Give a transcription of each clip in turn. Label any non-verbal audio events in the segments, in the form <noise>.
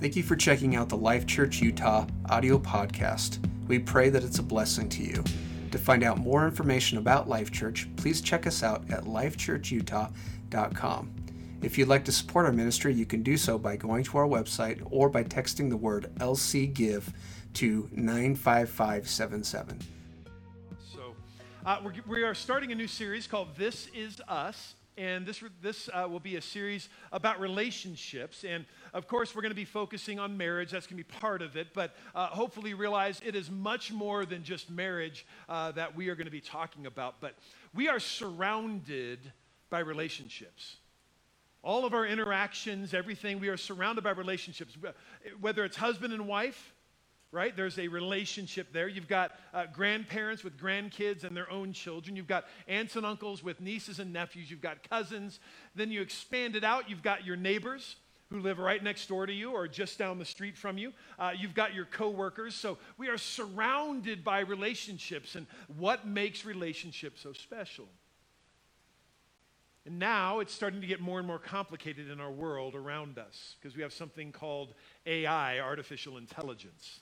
Thank you for checking out the Life Church Utah audio podcast. We pray that it's a blessing to you. To find out more information about Life Church, please check us out at lifechurchutah.com. If you'd like to support our ministry, you can do so by going to our website or by texting the word LC Give to 95577. So, uh, we're, we are starting a new series called This Is Us. And this, this uh, will be a series about relationships. And of course, we're going to be focusing on marriage. That's going to be part of it. But uh, hopefully, realize it is much more than just marriage uh, that we are going to be talking about. But we are surrounded by relationships. All of our interactions, everything, we are surrounded by relationships, whether it's husband and wife, right? There's a relationship there. You've got uh, grandparents with grandkids and their own children. You've got aunts and uncles with nieces and nephews. You've got cousins. Then you expand it out. You've got your neighbors who live right next door to you or just down the street from you. Uh, you've got your coworkers. So we are surrounded by relationships. And what makes relationships so special? And now it's starting to get more and more complicated in our world around us because we have something called AI, artificial intelligence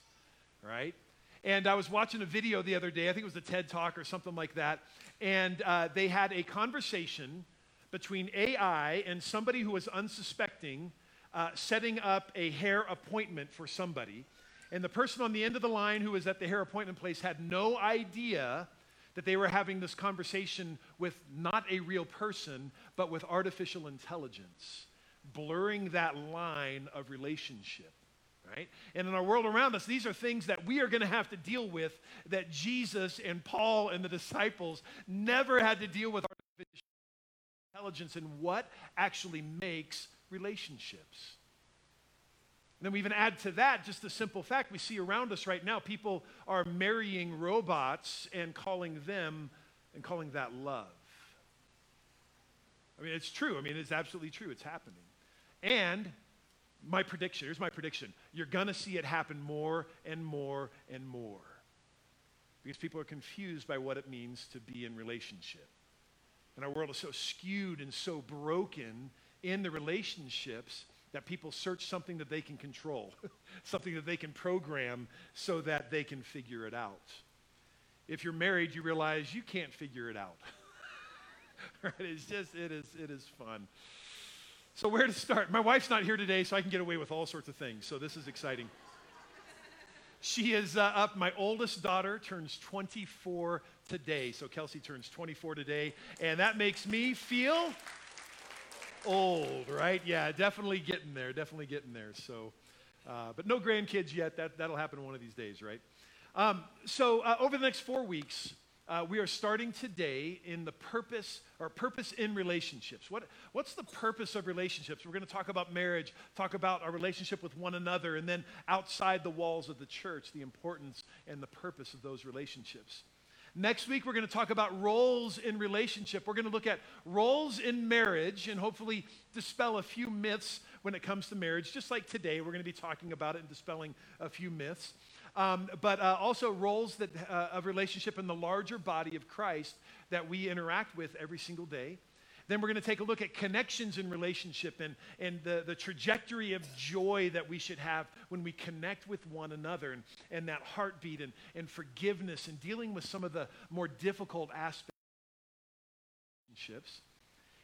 right? And I was watching a video the other day, I think it was a TED Talk or something like that, and uh, they had a conversation between AI and somebody who was unsuspecting uh, setting up a hair appointment for somebody. And the person on the end of the line who was at the hair appointment place had no idea that they were having this conversation with not a real person, but with artificial intelligence, blurring that line of relationship right? And in our world around us, these are things that we are going to have to deal with that Jesus and Paul and the disciples never had to deal with intelligence and what actually makes relationships. And then we even add to that just the simple fact we see around us right now people are marrying robots and calling them and calling that love. I mean, it's true. I mean, it's absolutely true. It's happening. And my prediction here's my prediction. You're going to see it happen more and more and more. Because people are confused by what it means to be in relationship. And our world is so skewed and so broken in the relationships that people search something that they can control <laughs> something that they can program so that they can figure it out. If you're married you realize you can't figure it out. <laughs> Right? It's just it is it is fun so, where to start? My wife's not here today, so I can get away with all sorts of things. So, this is exciting. She is uh, up. My oldest daughter turns 24 today. So, Kelsey turns 24 today. And that makes me feel old, right? Yeah, definitely getting there. Definitely getting there. So, uh, but no grandkids yet. That, that'll happen one of these days, right? Um, so, uh, over the next four weeks, uh, we are starting today in the purpose or purpose in relationships. What, what's the purpose of relationships? We're going to talk about marriage, talk about our relationship with one another, and then outside the walls of the church, the importance and the purpose of those relationships. Next week, we're going to talk about roles in relationship. We're going to look at roles in marriage and hopefully dispel a few myths when it comes to marriage. Just like today, we're going to be talking about it and dispelling a few myths um, but uh, also roles that, uh, of relationship in the larger body of Christ that we interact with every single day. Then we're going to take a look at connections in relationship and, and the, the trajectory of joy that we should have when we connect with one another and, and that heartbeat and, and forgiveness and dealing with some of the more difficult aspects.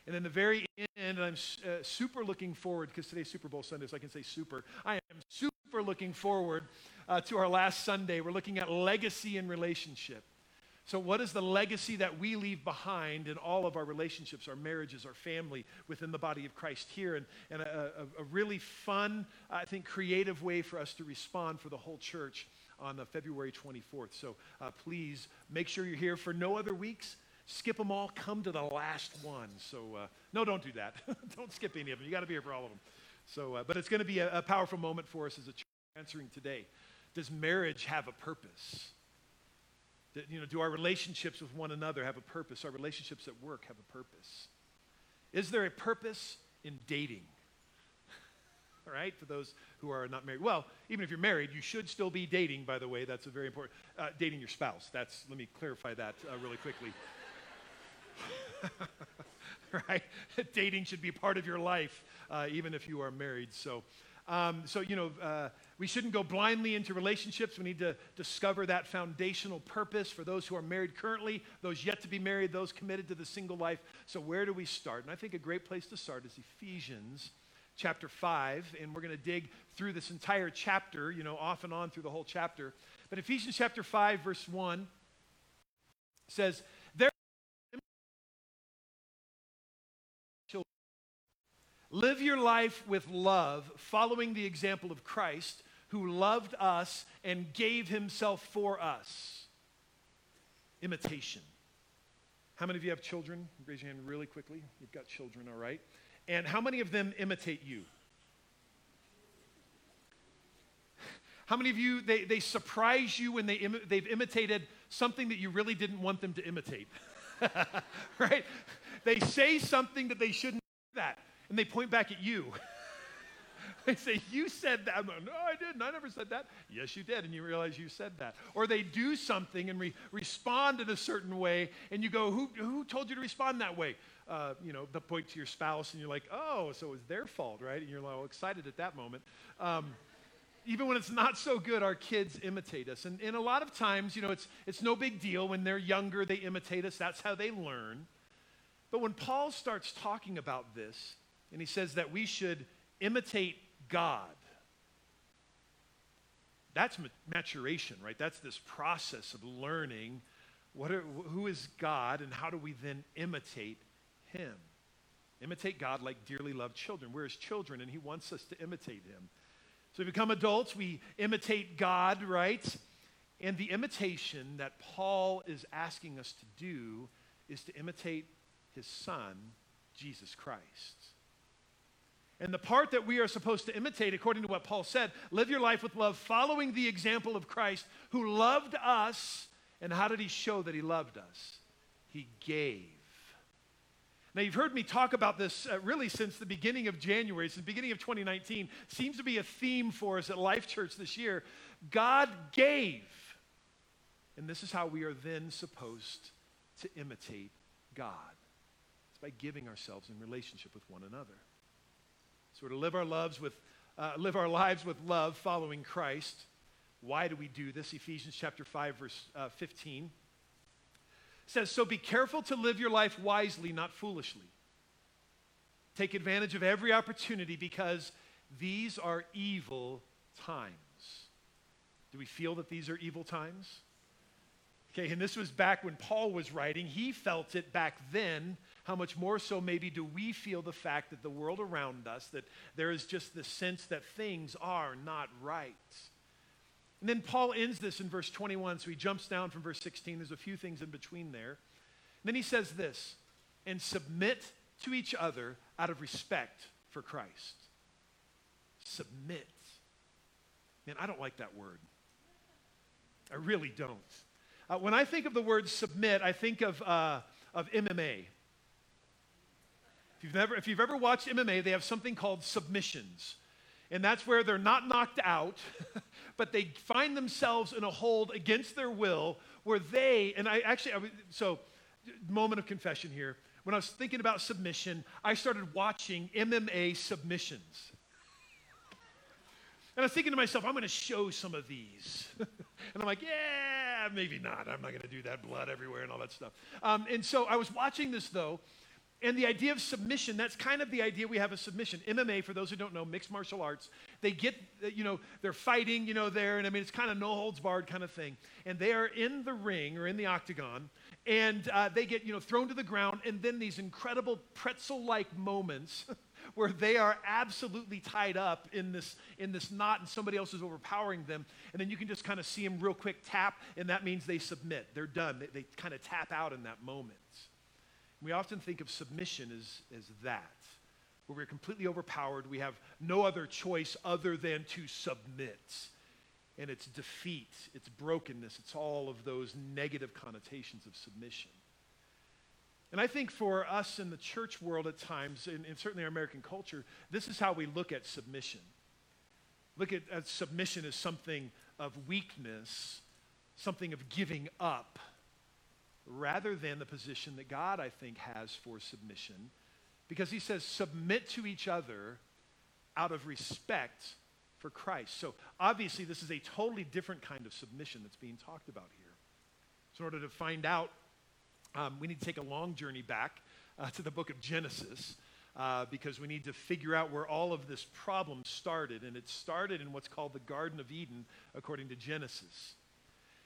And then the very end, I'm uh, super looking forward, because today's Super Bowl Sunday, so I can say super. I am super looking forward uh, to our last Sunday. We're looking at legacy and relationship. So, what is the legacy that we leave behind in all of our relationships, our marriages, our family within the body of Christ here? And, and a, a, a really fun, I think, creative way for us to respond for the whole church on uh, February 24th. So, uh, please make sure you're here for no other weeks. Skip them all, come to the last one. So, uh, no, don't do that. <laughs> don't skip any of them. You got to be here for all of them. So, uh, but it's going to be a, a powerful moment for us as a church answering today. Does marriage have a purpose? Do, you know, do our relationships with one another have a purpose? Our relationships at work have a purpose? Is there a purpose in dating? <laughs> All right, for those who are not married. Well, even if you're married, you should still be dating, by the way. That's a very important. Uh, dating your spouse. That's, let me clarify that uh, really quickly. <laughs> right? dating should be part of your life, uh, even if you are married. So, Um, so, you know, uh, we shouldn't go blindly into relationships. We need to discover that foundational purpose for those who are married currently, those yet to be married, those committed to the single life. So, where do we start? And I think a great place to start is Ephesians chapter 5. And we're going to dig through this entire chapter, you know, off and on through the whole chapter. But Ephesians chapter 5, verse 1 says, Live your life with love, following the example of Christ, who loved us and gave himself for us. Imitation. How many of you have children? Raise your hand really quickly. You've got children, all right. And how many of them imitate you? How many of you, they, they surprise you when they Im- they've imitated something that you really didn't want them to imitate? <laughs> right? They say something that they shouldn't do that, and they point back at you. <laughs> they say, You said that. Like, no, I didn't. I never said that. Yes, you did. And you realize you said that. Or they do something and re- respond in a certain way, and you go, Who, who told you to respond that way? Uh, you know, the point to your spouse, and you're like, Oh, so it was their fault, right? And you're like, excited at that moment. Um, even when it's not so good, our kids imitate us. And, and a lot of times, you know, it's, it's no big deal. When they're younger, they imitate us. That's how they learn. But when Paul starts talking about this, and he says that we should imitate God, that's maturation, right? That's this process of learning what are, who is God and how do we then imitate him. Imitate God like dearly loved children. We're his children, and he wants us to imitate him. So we become adults, we imitate God, right? And the imitation that Paul is asking us to do is to imitate his son, Jesus Christ. And the part that we are supposed to imitate, according to what Paul said, live your life with love, following the example of Christ who loved us. And how did he show that he loved us? He gave. Now, you've heard me talk about this uh, really since the beginning of January, since the beginning of 2019. Seems to be a theme for us at Life Church this year. God gave. And this is how we are then supposed to imitate God. It's by giving ourselves in relationship with one another. So we're to live our lives with, uh, live our lives with love, following Christ. Why do we do this? Ephesians chapter 5, verse uh, 15 says, So be careful to live your life wisely, not foolishly. Take advantage of every opportunity because these are evil times. Do we feel that these are evil times? Okay, and this was back when Paul was writing. He felt it back then. How much more so, maybe, do we feel the fact that the world around us, that there is just the sense that things are not right? And then Paul ends this in verse 21, so he jumps down from verse 16. There's a few things in between there. And then he says this and submit to each other out of respect for Christ. Submit. Man, I don't like that word. I really don't. Uh, when I think of the word submit, I think of, uh, of MMA. If you've, never, if you've ever watched MMA, they have something called submissions. And that's where they're not knocked out, <laughs> but they find themselves in a hold against their will where they, and I actually, I, so moment of confession here. When I was thinking about submission, I started watching MMA submissions. And I was thinking to myself, I'm going to show some of these. <laughs> and I'm like, yeah, maybe not. I'm not going to do that, blood everywhere and all that stuff. Um, and so I was watching this, though, and the idea of submission, that's kind of the idea we have of submission. MMA, for those who don't know, mixed martial arts, they get, you know, they're fighting, you know, there, and I mean, it's kind of no holds barred kind of thing. And they are in the ring or in the octagon, and uh, they get, you know, thrown to the ground, and then these incredible pretzel like moments. <laughs> where they are absolutely tied up in this, in this knot and somebody else is overpowering them. And then you can just kind of see them real quick tap, and that means they submit. They're done. They, they kind of tap out in that moment. We often think of submission as, as that, where we're completely overpowered. We have no other choice other than to submit. And it's defeat, it's brokenness, it's all of those negative connotations of submission. And I think for us in the church world at times, and, and certainly our American culture, this is how we look at submission. Look at, at submission as something of weakness, something of giving up rather than the position that God, I think, has for submission. Because he says, submit to each other out of respect for Christ. So obviously, this is a totally different kind of submission that's being talked about here. So, in order to find out, um, we need to take a long journey back uh, to the book of Genesis. Uh, because we need to figure out where all of this problem started. And it started in what's called the Garden of Eden, according to Genesis.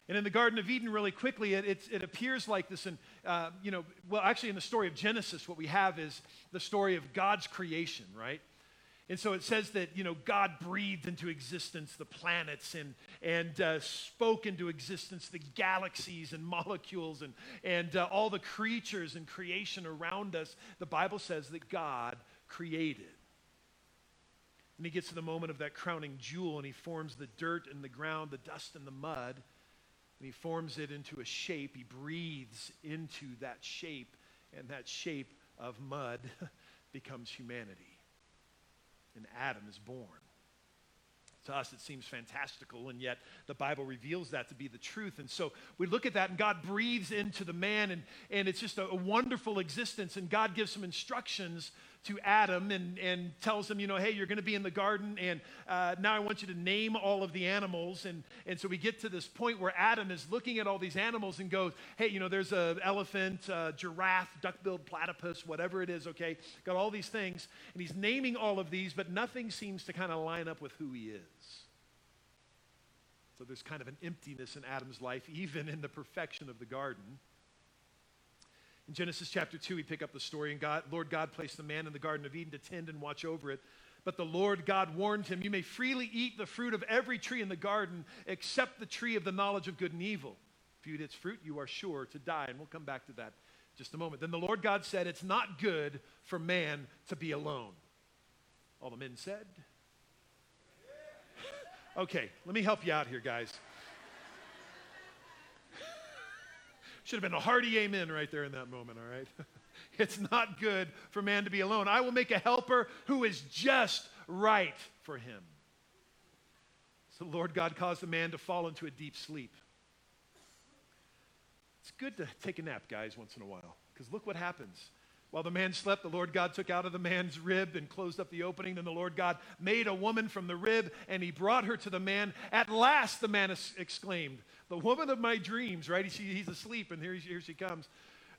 And in the Garden of Eden, really quickly, it, it, it appears like this. And, uh, you know, well, actually, in the story of Genesis, what we have is the story of God's creation, right? And so it says that, you know, God breathed into existence the planets and, and uh, spoke into existence the galaxies and molecules and, and uh, all the creatures and creation around us. The Bible says that God created. And he gets to the moment of that crowning jewel and he forms the dirt and the ground, the dust and the mud, and he forms it into a shape. He breathes into that shape, and that shape of mud <laughs> becomes humanity and Adam is born. To us, it seems fantastical, and yet the Bible reveals that to be the truth. And so we look at that, and God breathes into the man, and, and it's just a, a wonderful existence. And God gives some instructions to Adam and, and tells him, you know, hey, you're going to be in the garden, and uh, now I want you to name all of the animals. And, and so we get to this point where Adam is looking at all these animals and goes, hey, you know, there's an elephant, giraffe, duck-billed platypus, whatever it is, okay? Got all these things. And he's naming all of these, but nothing seems to kind of line up with who he is. So there's kind of an emptiness in Adam's life, even in the perfection of the garden. In Genesis chapter 2, we pick up the story, and God, Lord God placed the man in the Garden of Eden to tend and watch over it. But the Lord God warned him, You may freely eat the fruit of every tree in the garden except the tree of the knowledge of good and evil. If you eat its fruit, you are sure to die. And we'll come back to that just a moment. Then the Lord God said, It's not good for man to be alone. All the men said, <laughs> Okay, let me help you out here, guys. Should have been a hearty amen right there in that moment, all right? <laughs> it's not good for man to be alone. I will make a helper who is just right for him. So Lord God caused the man to fall into a deep sleep. It's good to take a nap, guys, once in a while, because look what happens. While the man slept, the Lord God took out of the man's rib and closed up the opening. Then the Lord God made a woman from the rib, and he brought her to the man. At last, the man exclaimed, The woman of my dreams, right? he's asleep, and here, here she comes.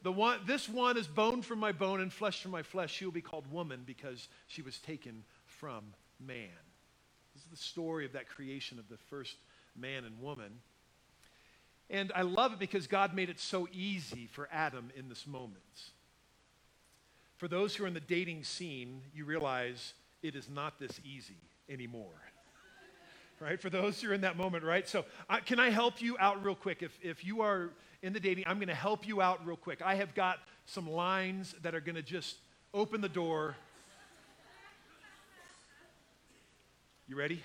The one, this one is bone from my bone and flesh from my flesh. She will be called woman because she was taken from man. This is the story of that creation of the first man and woman. And I love it because God made it so easy for Adam in this moment. For those who are in the dating scene, you realize it is not this easy anymore. <laughs> right? For those who are in that moment, right? So, uh, can I help you out real quick? If, if you are in the dating, I'm going to help you out real quick. I have got some lines that are going to just open the door. You ready?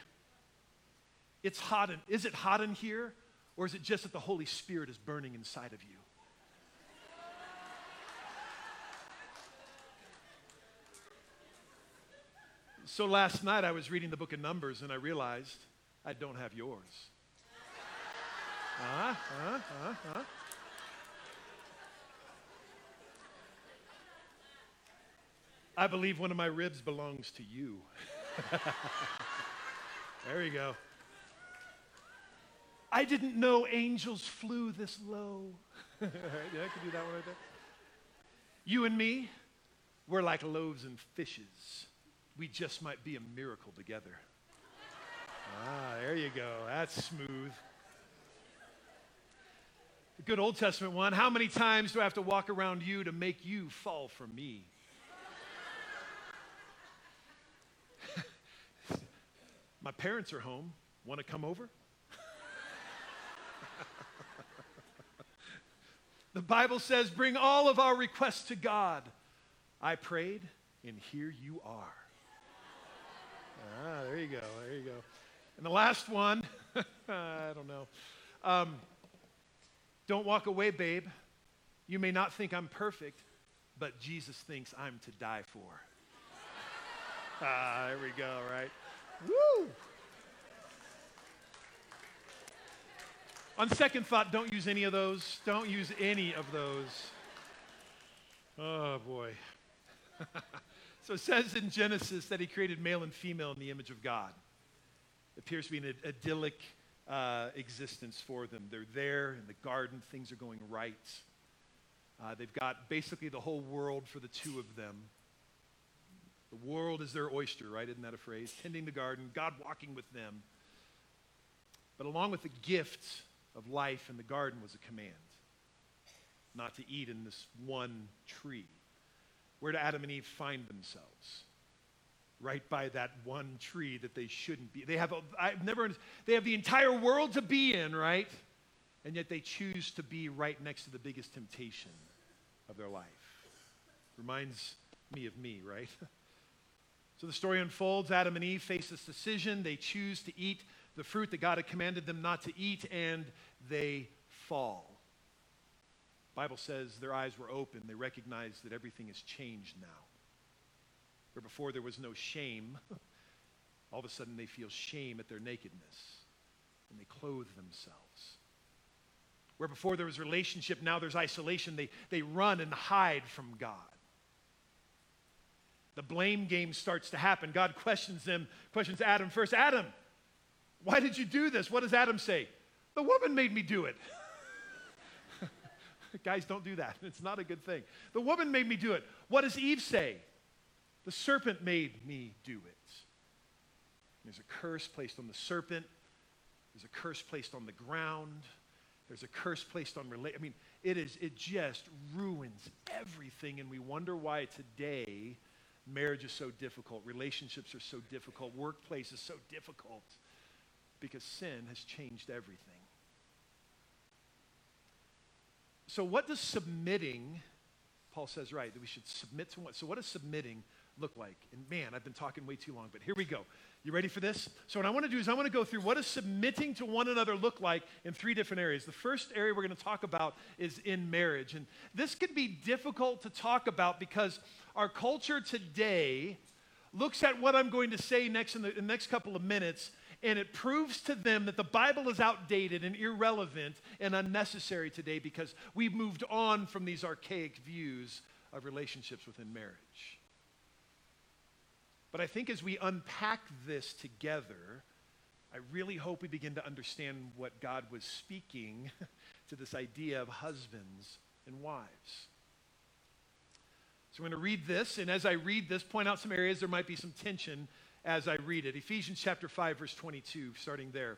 It's hot. In, is it hot in here? Or is it just that the Holy Spirit is burning inside of you? So last night I was reading the book of Numbers and I realized I don't have yours. Uh, uh, uh, uh. I believe one of my ribs belongs to you. <laughs> there you go. I didn't know angels flew this low. <laughs> yeah, I could do that one right there. You and me, we're like loaves and fishes we just might be a miracle together. Ah, there you go. That's smooth. The good Old Testament one. How many times do I have to walk around you to make you fall for me? <laughs> My parents are home. Want to come over? <laughs> the Bible says, Bring all of our requests to God. I prayed, and here you are. Ah, there you go. There you go. And the last one, <laughs> I don't know. Um, don't walk away, babe. You may not think I'm perfect, but Jesus thinks I'm to die for. <laughs> ah, there we go, right? Woo! On second thought, don't use any of those. Don't use any of those. Oh, boy. <laughs> So it says in Genesis that he created male and female in the image of God. It appears to be an idyllic uh, existence for them. They're there in the garden, things are going right. Uh, they've got basically the whole world for the two of them. The world is their oyster, right? Isn't that a phrase? Tending the garden, God walking with them. But along with the gift of life in the garden was a command not to eat in this one tree. Where do Adam and Eve find themselves? Right by that one tree that they shouldn't be. They have, a, I've never, they have the entire world to be in, right? And yet they choose to be right next to the biggest temptation of their life. Reminds me of me, right? <laughs> So the story unfolds. Adam and Eve face this decision. They choose to eat the fruit that God had commanded them not to eat, and they fall. Bible says their eyes were open. They recognized that everything has changed now. Where before there was no shame, <laughs> all of a sudden they feel shame at their nakedness, and they clothe themselves. Where before there was relationship, now there's isolation. They, they run and hide from God. The blame game starts to happen. God questions them, questions Adam first. Adam, why did you do this? What does Adam say? The woman made me do it. <laughs> <laughs> Guys, don't do that. It's not a good thing. The woman made me do it. What does Eve say? The serpent made me do it. There's a curse placed on the serpent. There's a curse placed on the ground. There's a curse placed on relate. I mean, it is. It just ruins everything, and we wonder why today marriage is so difficult, relationships are so difficult, workplace is so difficult, because sin has changed everything. So, what does submitting? Paul says, right, that we should submit to what? So, what does submitting look like? And man, I've been talking way too long, but here we go. You ready for this? So, what I want to do is I want to go through what does submitting to one another look like in three different areas. The first area we're going to talk about is in marriage. And this can be difficult to talk about because our culture today looks at what I'm going to say next in the, in the next couple of minutes and it proves to them that the Bible is outdated and irrelevant and unnecessary today because we've moved on from these archaic views of relationships within marriage. But I think as we unpack this together, I really hope we begin to understand what God was speaking <laughs> to this idea of husbands and wives. So I'm going to read this, and as I read this, point out some areas there might be some tension as I read it. Ephesians chapter 5, verse 22, starting there.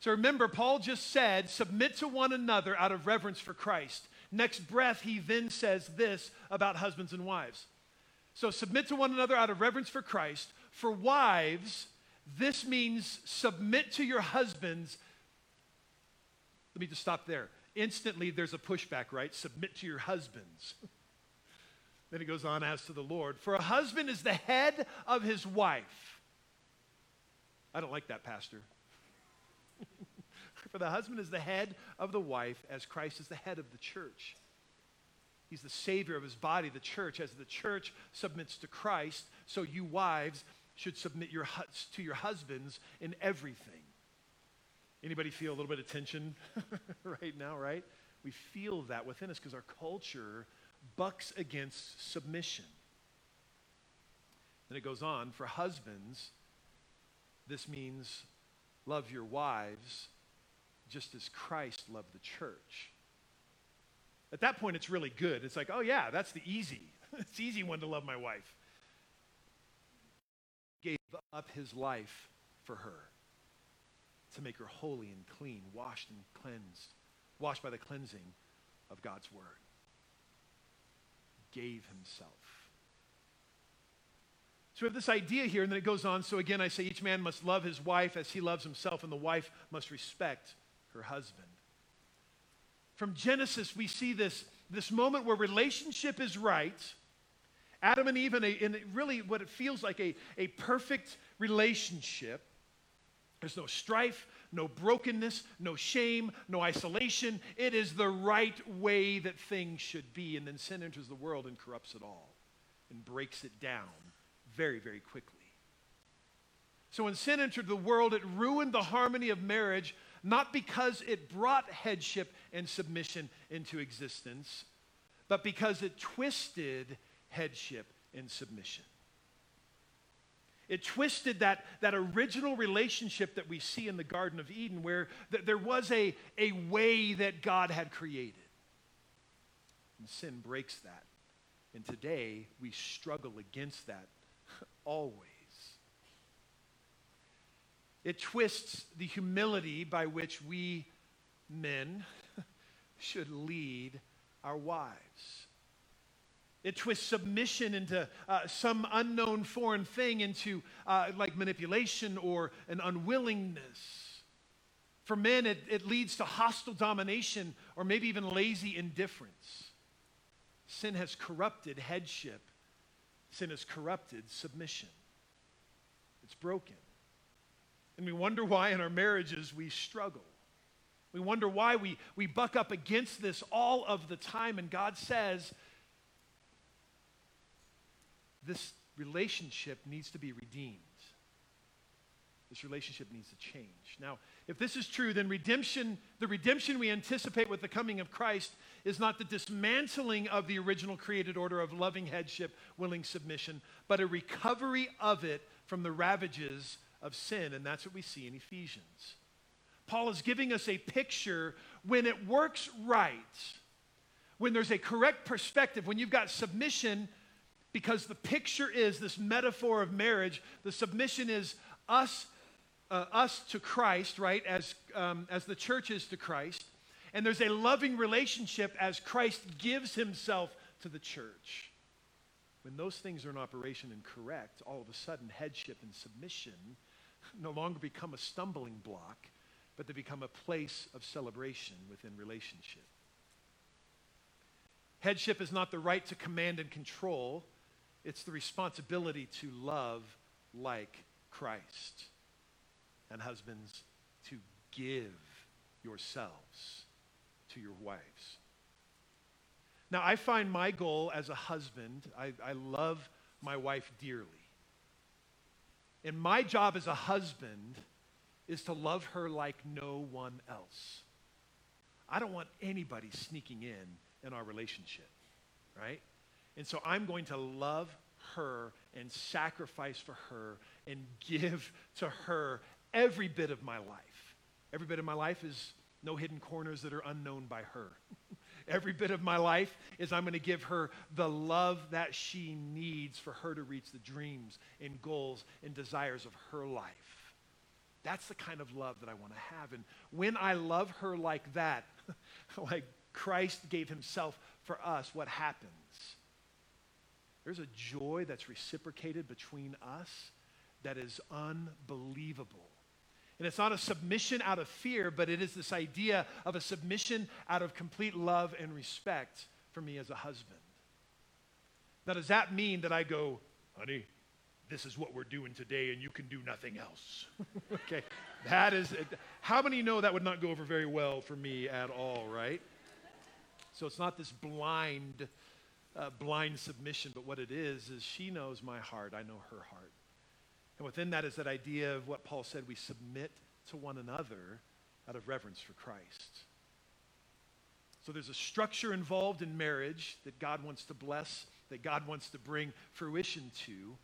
So remember, Paul just said, submit to one another out of reverence for Christ. Next breath, he then says this about husbands and wives. So submit to one another out of reverence for Christ. For wives, this means submit to your husbands. Let me just stop there. Instantly, there's a pushback, right? Submit to your husbands. Then he goes on, as to the Lord. For a husband is the head of his wife. I don't like that, Pastor. <laughs> For the husband is the head of the wife, as Christ is the head of the church. He's the savior of his body, the church. As the church submits to Christ, so you wives should submit your, huts to your husbands in everything. Anybody feel a little bit of tension <laughs> right now, right? We feel that within us because our culture bucks against submission. Then it goes on for husbands, this means love your wives just as Christ loved the church. At that point, it's really good. It's like, oh, yeah, that's the easy. <laughs> it's easy one to love my wife. Gave up his life for her to make her holy and clean, washed and cleansed, washed by the cleansing of God's word. Gave himself. So we have this idea here, and then it goes on. So again, I say each man must love his wife as he loves himself, and the wife must respect her husband. From Genesis, we see this, this moment where relationship is right. Adam and Eve, in, a, in really what it feels like a, a perfect relationship. There's no strife, no brokenness, no shame, no isolation. It is the right way that things should be. And then sin enters the world and corrupts it all and breaks it down very, very quickly. So when sin entered the world, it ruined the harmony of marriage not because it brought headship and submission into existence, but because it twisted headship and submission. It twisted that, that original relationship that we see in the Garden of Eden, where th- there was a, a way that God had created. And sin breaks that. And today, we struggle against that <laughs> always. It twists the humility by which we men <laughs> should lead our wives. It twists submission into uh, some unknown foreign thing into uh, like manipulation or an unwillingness. For men, it, it leads to hostile domination or maybe even lazy indifference. Sin has corrupted headship, sin has corrupted submission. It's broken. And we wonder why in our marriages we struggle. We wonder why we, we buck up against this all of the time. And God says, this relationship needs to be redeemed. This relationship needs to change. Now, if this is true, then redemption, the redemption we anticipate with the coming of Christ is not the dismantling of the original created order of loving headship, willing submission, but a recovery of it from the ravages of sin, and that's what we see in Ephesians. Paul is giving us a picture when it works right, when there's a correct perspective, when you've got submission, because the picture is this metaphor of marriage, the submission is us. Uh, us to Christ, right, as, um, as the church is to Christ. And there's a loving relationship as Christ gives himself to the church. When those things are in operation and correct, all of a sudden headship and submission no longer become a stumbling block, but they become a place of celebration within relationship. Headship is not the right to command and control, it's the responsibility to love like Christ. And husbands, to give yourselves to your wives. Now, I find my goal as a husband, I, I love my wife dearly. And my job as a husband is to love her like no one else. I don't want anybody sneaking in in our relationship, right? And so I'm going to love her and sacrifice for her and give to her every bit of my life. Every bit of my life is no hidden corners that are unknown by her. <laughs> Every bit of my life is I'm going to give her the love that she needs for her to reach the dreams and goals and desires of her life. That's the kind of love that I want to have. And when I love her like that, <laughs> like Christ gave himself for us, what happens? There's a joy that's reciprocated between us that is unbelievable. And it's not a submission out of fear, but it is this idea of a submission out of complete love and respect for me as a husband. Now, does that mean that I go, honey, this is what we're doing today and you can do nothing else? <laughs> okay, that is, how many know that would not go over very well for me at all, right? So it's not this blind, uh, blind submission, but what it is, is she knows my heart, I know her heart. And within that is that idea of what Paul said we submit to one another out of reverence for Christ. So there's a structure involved in marriage that God wants to bless, that God wants to bring fruition to.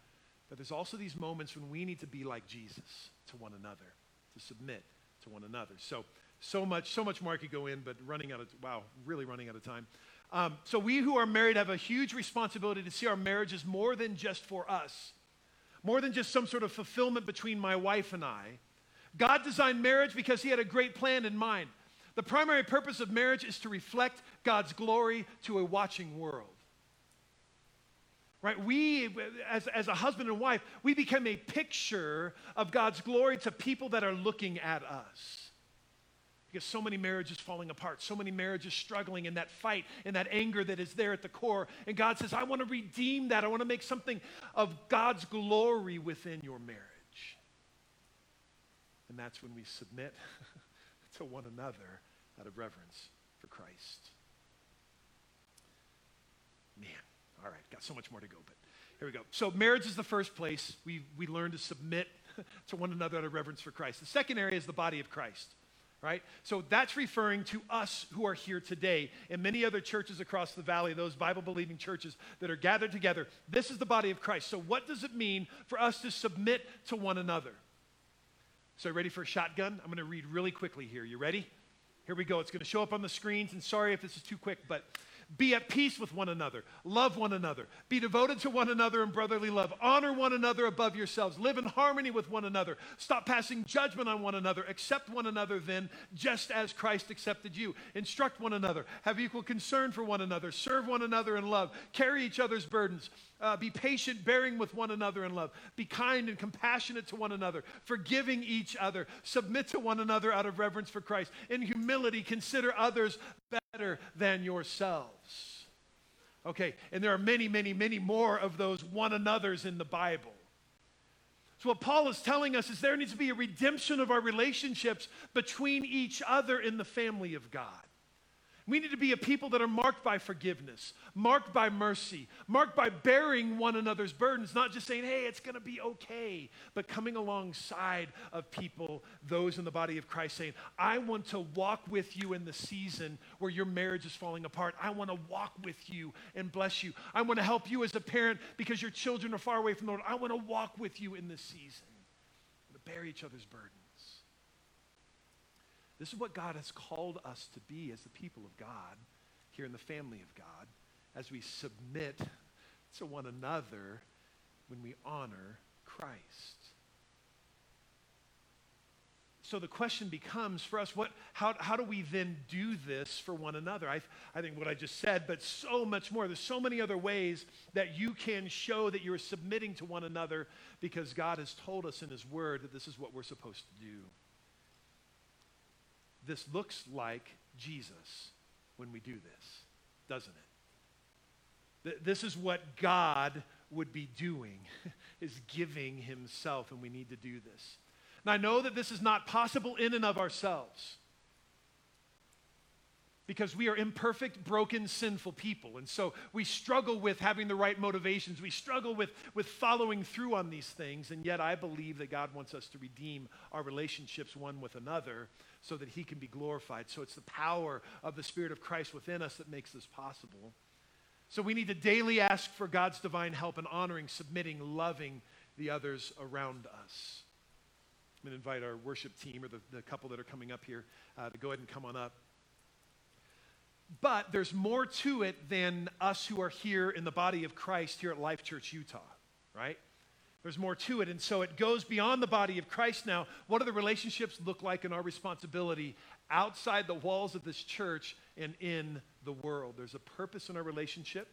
But there's also these moments when we need to be like Jesus to one another, to submit to one another. So, so much, so much more I could go in, but running out of, wow, really running out of time. Um, so we who are married have a huge responsibility to see our marriage marriages more than just for us more than just some sort of fulfillment between my wife and I. God designed marriage because He had a great plan in mind. The primary purpose of marriage is to reflect God's glory to a watching world. Right? We, as, as a husband and wife, we become a picture of God's glory to people that are looking at us because so many marriages falling apart, so many marriages struggling in that fight and that anger that is there at the core. And God says, I want to redeem that. I want to make something of God's glory within your marriage. And that's when we submit <laughs> to one another out of reverence for Christ. Man, all right, got so much more to go, but here we go. So, marriage is the first place we, we learn to submit <laughs> to one another out of reverence for Christ. The second area is the body of Christ. Right? So that's referring to us who are here today and many other churches across the valley, those Bible believing churches that are gathered together. This is the body of Christ. So, what does it mean for us to submit to one another? So, ready for a shotgun? I'm going to read really quickly here. You ready? Here we go. It's going to show up on the screens, and sorry if this is too quick, but be at peace with one another. Love one another. Be devoted to one another in brotherly love. Honor one another above yourselves. Live in harmony with one another. Stop passing judgment on one another. Accept one another then, just as Christ accepted you. Instruct one another. Have equal concern for one another. Serve one another in love. Carry each other's burdens. Uh, be patient, bearing with one another in love. Be kind and compassionate to one another, forgiving each other. Submit to one another out of reverence for Christ. In humility, consider others better than yourselves. Okay, and there are many, many, many more of those one another's in the Bible. So, what Paul is telling us is there needs to be a redemption of our relationships between each other in the family of God. We need to be a people that are marked by forgiveness, marked by mercy, marked by bearing one another's burdens, not just saying, hey, it's going to be okay, but coming alongside of people, those in the body of Christ, saying, I want to walk with you in the season where your marriage is falling apart. I want to walk with you and bless you. I want to help you as a parent because your children are far away from the Lord. I want to walk with you in this season, to bear each other's burdens. This is what God has called us to be as the people of God here in the family of God as we submit to one another when we honor Christ. So the question becomes for us, what, how, how do we then do this for one another? I, I think what I just said, but so much more. There's so many other ways that you can show that you're submitting to one another because God has told us in His Word that this is what we're supposed to do this looks like Jesus when we do this, doesn't it? This is what God would be doing, <laughs> is giving himself, and we need to do this. Now, I know that this is not possible in and of ourselves because we are imperfect, broken, sinful people. And so we struggle with having the right motivations. We struggle with, with following through on these things. And yet, I believe that God wants us to redeem our relationships one with another so that he can be glorified. So it's the power of the Spirit of Christ within us that makes this possible. So we need to daily ask for God's divine help in honoring, submitting, loving the others around us. I'm going to invite our worship team or the, the couple that are coming up here uh, to go ahead and come on up. But there's more to it than us who are here in the body of Christ here at Life Church Utah, right? There's more to it. And so it goes beyond the body of Christ now. What do the relationships look like in our responsibility outside the walls of this church and in the world? There's a purpose in our relationship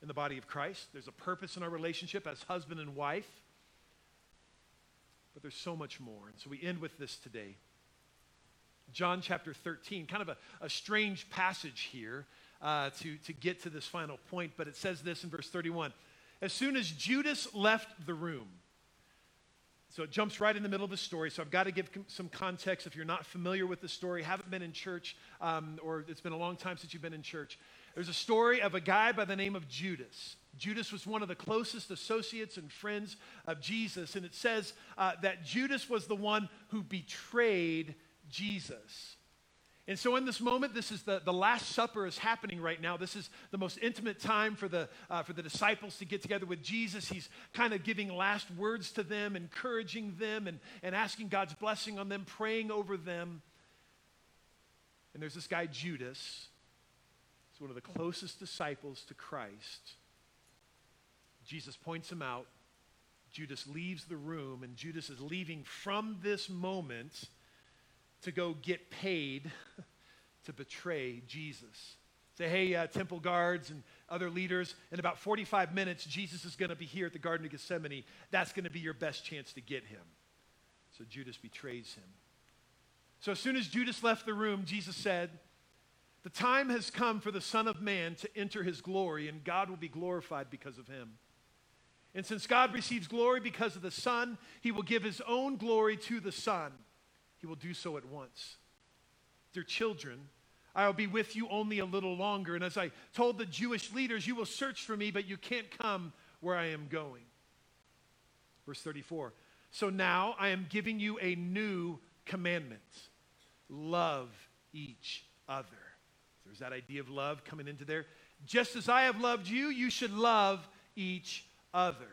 in the body of Christ, there's a purpose in our relationship as husband and wife. But there's so much more. And so we end with this today. John chapter 13, kind of a, a strange passage here uh, to, to get to this final point, but it says this in verse 31 as soon as Judas left the room. So it jumps right in the middle of the story. So I've got to give some context if you're not familiar with the story, haven't been in church, um, or it's been a long time since you've been in church. There's a story of a guy by the name of Judas. Judas was one of the closest associates and friends of Jesus. And it says uh, that Judas was the one who betrayed Jesus. And so, in this moment, this is the, the Last Supper is happening right now. This is the most intimate time for the, uh, for the disciples to get together with Jesus. He's kind of giving last words to them, encouraging them, and, and asking God's blessing on them, praying over them. And there's this guy, Judas. He's one of the closest disciples to Christ. Jesus points him out. Judas leaves the room, and Judas is leaving from this moment to go get paid <laughs> to betray Jesus. Say, hey, uh, temple guards and other leaders, in about 45 minutes, Jesus is going to be here at the Garden of Gethsemane. That's going to be your best chance to get him. So Judas betrays him. So as soon as Judas left the room, Jesus said, The time has come for the Son of Man to enter his glory, and God will be glorified because of him. And since God receives glory because of the Son, he will give his own glory to the Son he will do so at once. Dear children, I will be with you only a little longer. And as I told the Jewish leaders, you will search for me, but you can't come where I am going. Verse 34 So now I am giving you a new commandment love each other. There's that idea of love coming into there. Just as I have loved you, you should love each other.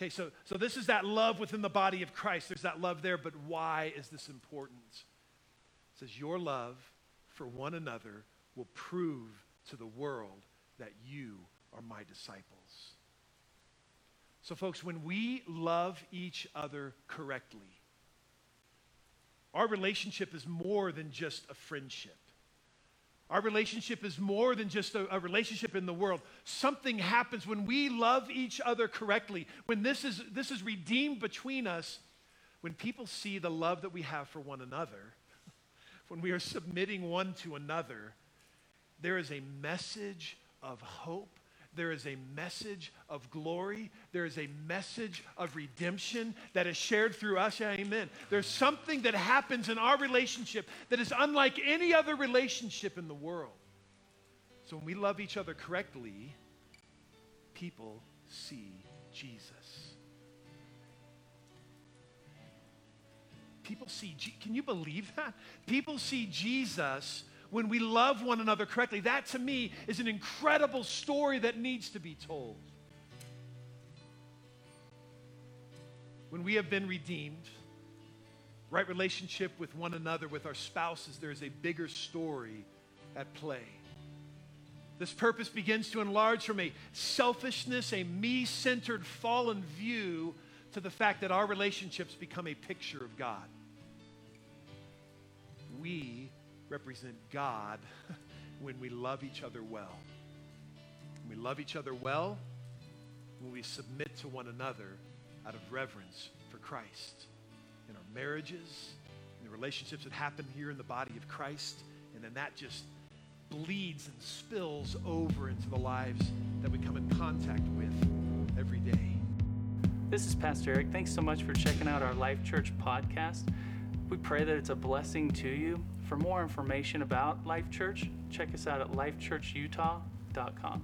Okay, so, so this is that love within the body of Christ. There's that love there, but why is this important? It says, Your love for one another will prove to the world that you are my disciples. So, folks, when we love each other correctly, our relationship is more than just a friendship. Our relationship is more than just a, a, relationship in the world. Something happens when we love each other correctly, when this is, this is redeemed between us, when people see the love that we have for one another, <laughs> when we are submitting one to another, there is a message of hope there is a message of glory. There is a message of redemption that is shared through us. Amen. There's something that happens in our relationship that is unlike any other relationship in the world. So when we love each other correctly, people see Jesus. People see, can you believe that? People see Jesus when we love one another correctly. That to me is an incredible story that needs to be told. When we have been redeemed, right relationship with one another, with our spouses, there is a bigger story at play. This purpose begins to enlarge from a selfishness, a me centered, fallen view to the fact that our relationships become a picture of God. We represent God <laughs> when we love each other well. When we love each other well, when we submit to one another out of reverence for Christ. In our marriages, in the relationships that happen here in the body of Christ, and then that just bleeds and spills over into the lives that we come in contact with every day. This is Pastor Eric. Thanks so much for checking out our Life Church podcast. We pray that it's a blessing to you. For more information about Life Church, check us out at lifechurchutah.com.